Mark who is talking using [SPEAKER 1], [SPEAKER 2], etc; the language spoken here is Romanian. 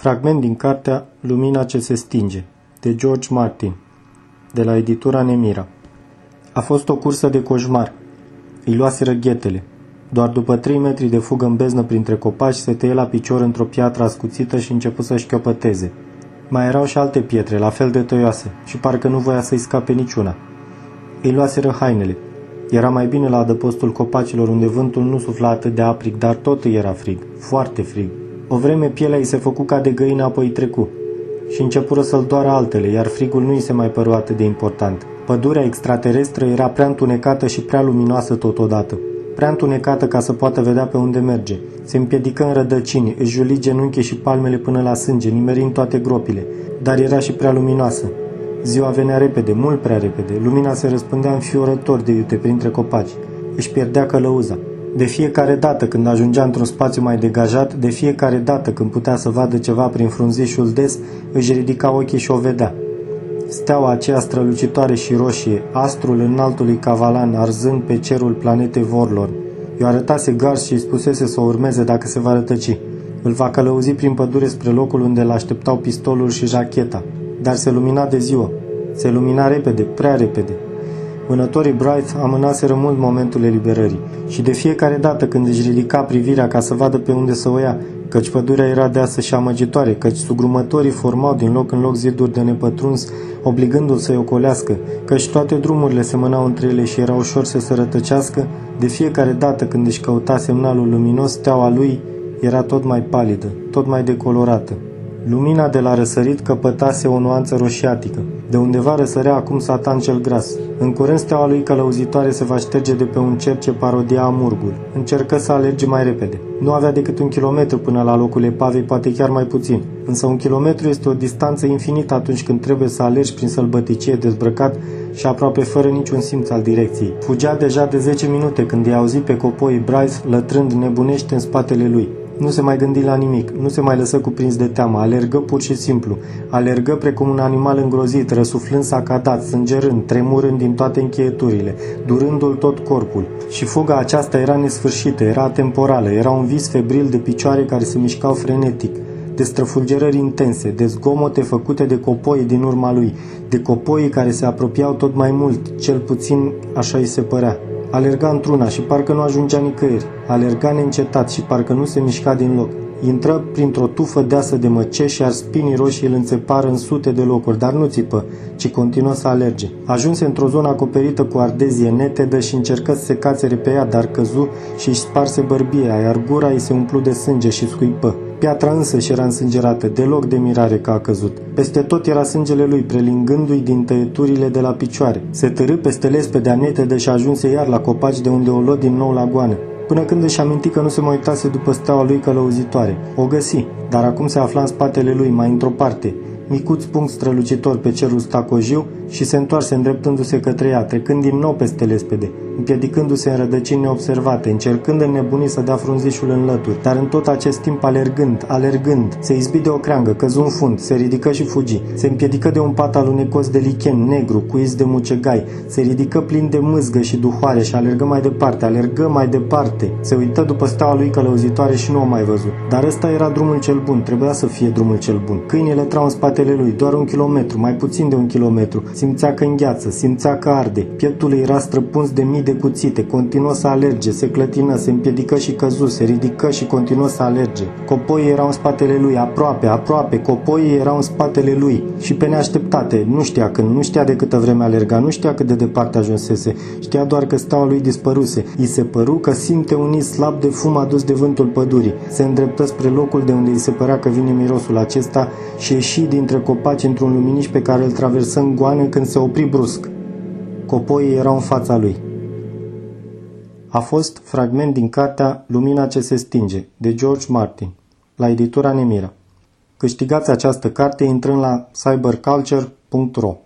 [SPEAKER 1] Fragment din cartea Lumina ce se stinge, de George Martin, de la editura Nemira. A fost o cursă de coșmar. Îi luaseră ghetele. Doar după trei metri de fugă în beznă printre copaci, se tăie la picior într-o piatră ascuțită și început să șchiopăteze. Mai erau și alte pietre, la fel de tăioase, și parcă nu voia să-i scape niciuna. Îi luaseră hainele. Era mai bine la adăpostul copacilor unde vântul nu sufla atât de aprig, dar tot îi era frig, foarte frig. O vreme pielea îi se făcu ca de găină, apoi trecu. Și începură să-l doară altele, iar frigul nu îi se mai păru atât de important. Pădurea extraterestră era prea întunecată și prea luminoasă totodată. Prea întunecată ca să poată vedea pe unde merge. Se împiedică în rădăcini, își juli genunchi și palmele până la sânge, nimerind toate gropile. Dar era și prea luminoasă. Ziua venea repede, mult prea repede. Lumina se răspândea înfiorător de iute printre copaci. Își pierdea călăuza. De fiecare dată când ajungea într-un spațiu mai degajat, de fiecare dată când putea să vadă ceva prin frunzișul des, își ridica ochii și o vedea. Steaua aceea strălucitoare și roșie, astrul înaltului cavalan arzând pe cerul planetei Vorlor. I-o arătase gars și îi spusese să o urmeze dacă se va rătăci. Îl va călăuzi prin pădure spre locul unde îl așteptau pistolul și jacheta. Dar se lumina de ziua. Se lumina repede, prea repede. Vânătorii Bright amânaseră mult momentul eliberării și de fiecare dată când își ridica privirea ca să vadă pe unde să o ia, căci pădurea era deasă și amăgitoare, căci sugrumătorii formau din loc în loc ziduri de nepătruns, obligându-l să-i ocolească, căci toate drumurile se mânau între ele și era ușor să se rătăcească, de fiecare dată când își căuta semnalul luminos, steaua lui era tot mai palidă, tot mai decolorată. Lumina de la răsărit căpătase o nuanță roșiatică. De undeva răsărea acum satan cel gras. În curând steaua lui călăuzitoare se va șterge de pe un cer ce parodia amurgul. Încercă să alerge mai repede. Nu avea decât un kilometru până la locul epavei, poate chiar mai puțin. Însă un kilometru este o distanță infinită atunci când trebuie să alergi prin sălbăticie dezbrăcat și aproape fără niciun simț al direcției. Fugea deja de 10 minute când i-a auzit pe copoi Bryce lătrând nebunește în spatele lui. Nu se mai gândi la nimic, nu se mai lăsă cuprins de teamă, alergă pur și simplu, alergă precum un animal îngrozit, răsuflând sacadat, sângerând, tremurând din toate încheieturile, durându-l tot corpul. Și fuga aceasta era nesfârșită, era temporală, era un vis febril de picioare care se mișcau frenetic, de străfulgerări intense, de zgomote făcute de copoi din urma lui, de copoi care se apropiau tot mai mult, cel puțin așa îi se părea. Alerga într-una și parcă nu ajungea nicăieri. Alerga neîncetat și parcă nu se mișca din loc. Intră printr-o tufă deasă de măceși și spinii roșii îl înțepară în sute de locuri, dar nu țipă, ci continuă să alerge. Ajunse într-o zonă acoperită cu ardezie netedă și încercă să se cațere pe ea, dar căzu și își sparse bărbia, iar gura îi se umplu de sânge și scuipă. Piatra însă și era însângerată, deloc de mirare că a căzut. Peste tot era sângele lui, prelingându-i din tăieturile de la picioare. Se târâ peste lespedea netedă și ajunse iar la copaci de unde o luă din nou la goană până când își aminti că nu se mai uitase după steaua lui călăuzitoare. O găsi, dar acum se afla în spatele lui, mai într-o parte, micuț punct strălucitor pe cerul stacojiu și se întoarse îndreptându-se către ea, trecând din nou peste lespede, împiedicându-se în rădăcini neobservate, încercând în nebunii să dea frunzișul în lături, dar în tot acest timp alergând, alergând, se izbi de o creangă, căzu în fund, se ridică și fugi, se împiedică de un pat alunecos de lichen negru, cu iz de mucegai, se ridică plin de mâzgă și duhoare și alergă mai departe, alergă mai departe, se uită după steaua lui călăuzitoare și nu o mai văzut. Dar ăsta era drumul cel bun, trebuia să fie drumul cel bun. Câinile trau în spatele lui, doar un kilometru, mai puțin de un kilometru, simțea că îngheață, simțea că arde, pieptul îi era străpuns de mii de cuțite, continuă să alerge, se clătină, se împiedică și căzu, se ridică și continuă să alerge. Copoii erau în spatele lui, aproape, aproape, copoii erau în spatele lui și pe neașteptate, nu știa când, nu știa de câtă vreme alerga, nu știa cât de departe ajunsese, știa doar că steaua lui dispăruse. I se păru că simte un iz slab de fum adus de vântul pădurii. Se îndreptă spre locul de unde îi se părea că vine mirosul acesta și ieși dintre copaci într-un luminiș pe care îl traversă în goană când se opri brusc. Copoii erau în fața lui. A fost fragment din cartea Lumina ce se stinge, de George Martin, la editura Nemira. Câștigați această carte intrând la cyberculture.ro